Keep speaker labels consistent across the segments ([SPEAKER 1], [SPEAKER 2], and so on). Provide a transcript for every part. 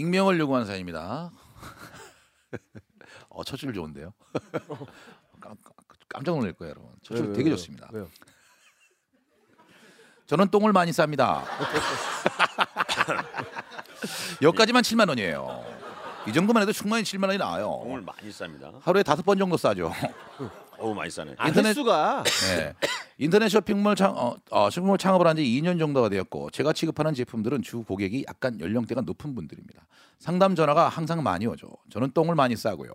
[SPEAKER 1] 익명을 요구하는 사연입니다. 어, 첫 줄 좋은데요. 깜, 깜짝 놀랄 거예요, 여러분. 첫줄
[SPEAKER 2] 왜요,
[SPEAKER 1] 되게
[SPEAKER 2] 왜요?
[SPEAKER 1] 좋습니다.
[SPEAKER 2] 왜요?
[SPEAKER 1] 저는 똥을 많이 쌉니다. 여기까지만 7만 원이에요. 이 정도만 해도 충분히 7만 원이 나와요.
[SPEAKER 3] 공을 많이 쌉니다.
[SPEAKER 1] 하루에 다섯 번 정도 싸죠.
[SPEAKER 3] 어우 많이 싸네.
[SPEAKER 2] 아,
[SPEAKER 1] 인터넷-
[SPEAKER 2] 횟수가
[SPEAKER 1] 네. 인터넷 쇼핑몰 창 어, 어, 쇼핑몰 창업을 한 지 2년 정도가 되었고 제가 취급하는 제품들은 주 고객이 약간 연령대가 높은 분들입니다. 상담 전화가 항상 많이 오죠. 저는 똥을 많이 싸고요.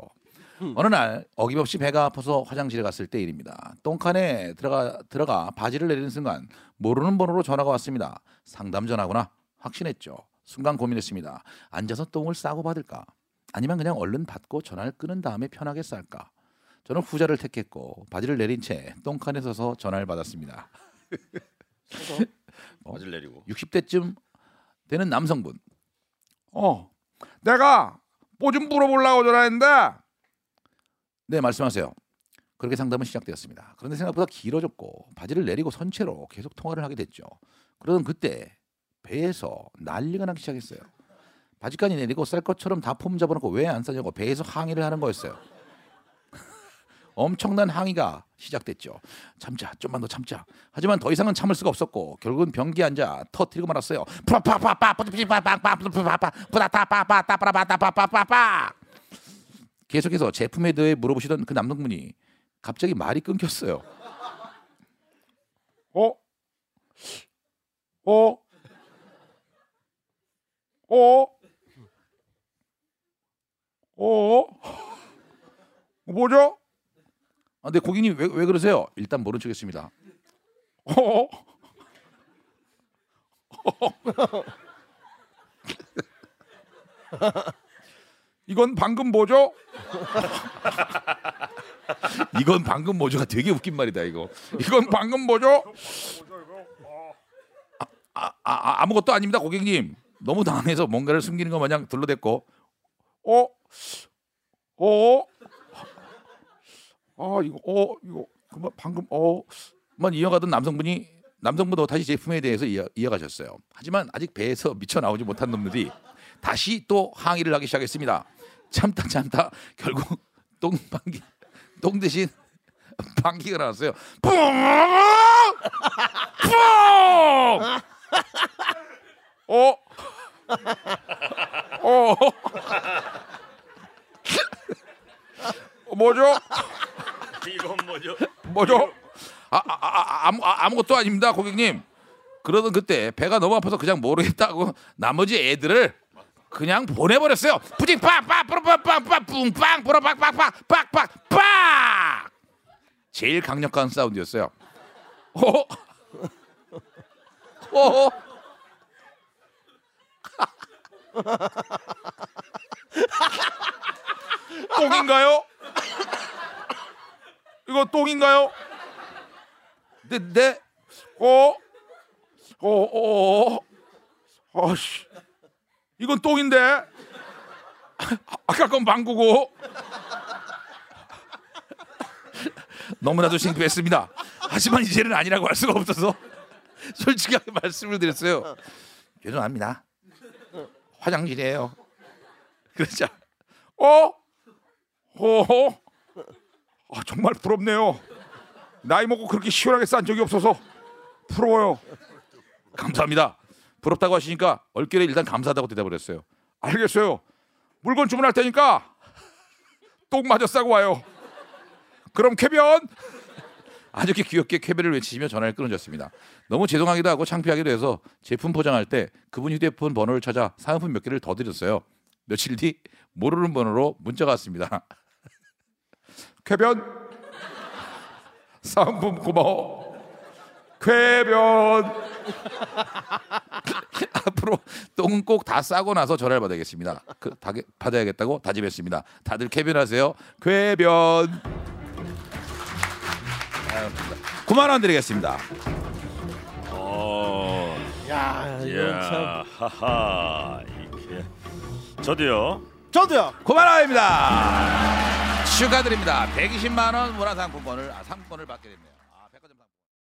[SPEAKER 1] 어느 날 어김없이 배가 아파서 화장실에 갔을 때 일입니다. 똥칸에 들어가 들어가 바지를 내리는 순간 모르는 번호로 전화가 왔습니다. 상담 전화구나 확신했죠. 순간 고민했습니다. 앉아서 똥을 싸고 받을까? 아니면 그냥 얼른 받고 전화를 끊은 다음에 편하게 쌀까? 저는 후자를 택했고 바지를 내린 채 똥칸에 서서 전화를 받았습니다. 어?
[SPEAKER 3] 바지를 내리고.
[SPEAKER 1] 60대쯤 되는 남성분.
[SPEAKER 4] 어, 내가 뭐 좀 물어보려고 전화했는데
[SPEAKER 1] 네 말씀하세요. 그렇게 상담은 시작되었습니다. 그런데 생각보다 길어졌고 바지를 내리고 선체로 계속 통화를 하게 됐죠. 그러던 그때 배에서 난리가 나기 시작했어요. 바지까지 내리고 쌀 것처럼 다 폼 잡아놓고 왜 안 싸냐고 배에서 항의를 하는 거였어요. 엄청난 항의가 시작됐죠. 참자, 좀만 더 참자. 하지만 더 이상은 참을 수가 없었고 결국은 변기에 앉아 터뜨리고 말았어요. 계속해서 제품에 대해 물어보시던 그 남성분이 갑자기 말이 끊겼어요.
[SPEAKER 4] 어, 어, 어, 어, 뭐죠?
[SPEAKER 1] 아, 근데 고객님 왜, 왜 그러세요? 일단 모른 척했습니다.
[SPEAKER 4] 어, 이건 방금 뭐죠?
[SPEAKER 1] 이건 방금 뭐죠가 되게 웃긴 말이다 이거.
[SPEAKER 4] 이건 방금 뭐죠?
[SPEAKER 1] 아, 아, 아무것도 아닙니다 고객님. 너무 당황해서 뭔가를 숨기는 것 마냥 둘러댔고
[SPEAKER 4] 어, 어, 아 이거, 어, 이거 그만 방금 어,
[SPEAKER 1] 만 이어가던 남성분이 남성분도 다시 제품에 대해서 이어, 이어가셨어요. 하지만 아직 배에서 미쳐 나오지 못한 놈들이 다시 또 항의를 하기 시작했습니다. 참다 참다 결국 똥방귀 똥 대신 방귀가 나왔어요. 뿡! 뿡!
[SPEAKER 4] 어, 어, 어, 뭐죠?
[SPEAKER 3] 뭐죠?
[SPEAKER 1] 아, 아, 아, 아무, 아, 아무것도 아닙니다, 고객님. 그러던 그때 배가 너무 아파서 그냥 모르겠다고 나머지 애들을 그냥 보내버렸어요. puting빵빵 뿌르빵빵빵 뿡빵 뿌르빵빵빵 빡빡 빡. 제일 강력한 사운드였어요. 어? 어?
[SPEAKER 4] 똥인가요? 이거 똥인가요?
[SPEAKER 1] 네, 네.
[SPEAKER 4] 어? 어, 어, 어, 아씨, 이건 똥인데. 아, 아까 건 방구고.
[SPEAKER 1] 너무나도 창피했습니다. 하지만 이제는 아니라고 할 수가 없어서 솔직하게 말씀을 드렸어요. 죄송합니다. 화장실이에요. 그러자
[SPEAKER 4] 어? 어? 아, 정말 부럽네요. 나이 먹고 그렇게 시원하게 싼 적이 없어서 부러워요.
[SPEAKER 1] 감사합니다. 부럽다고 하시니까 얼결에 일단 감사하다고 대답을 했어요.
[SPEAKER 4] 알겠어요. 물건 주문할 테니까 똥 마저 싸고 와요. 그럼 쾌변.
[SPEAKER 1] 아주 귀엽게 쾌배를 외치시며 전화를 끊어졌습니다. 너무 죄송하기도 하고 창피하기도 해서 제품 포장할 때 그분 휴대폰 번호를 찾아 사은품 몇 개를 더 드렸어요. 며칠 뒤 모르는 번호로 문자가 왔습니다.
[SPEAKER 4] 쾌변. 상품 고마워. 쾌변.
[SPEAKER 1] 앞으로 똥은 꼭 다 싸고 나서 전화를 받아야겠습니다. 그, 다, 받아야겠다고 다짐했습니다. 다들 쾌변하세요. 쾌변. 9만 원 드리겠습니다.
[SPEAKER 3] 어.
[SPEAKER 2] 야 이건 참.
[SPEAKER 3] 하하. 이게 저도요.
[SPEAKER 2] 저도요
[SPEAKER 1] 9만 원입니다. 축하드립니다. 120만 원 문화상품권을 아, 상품권을 받게 됐네요.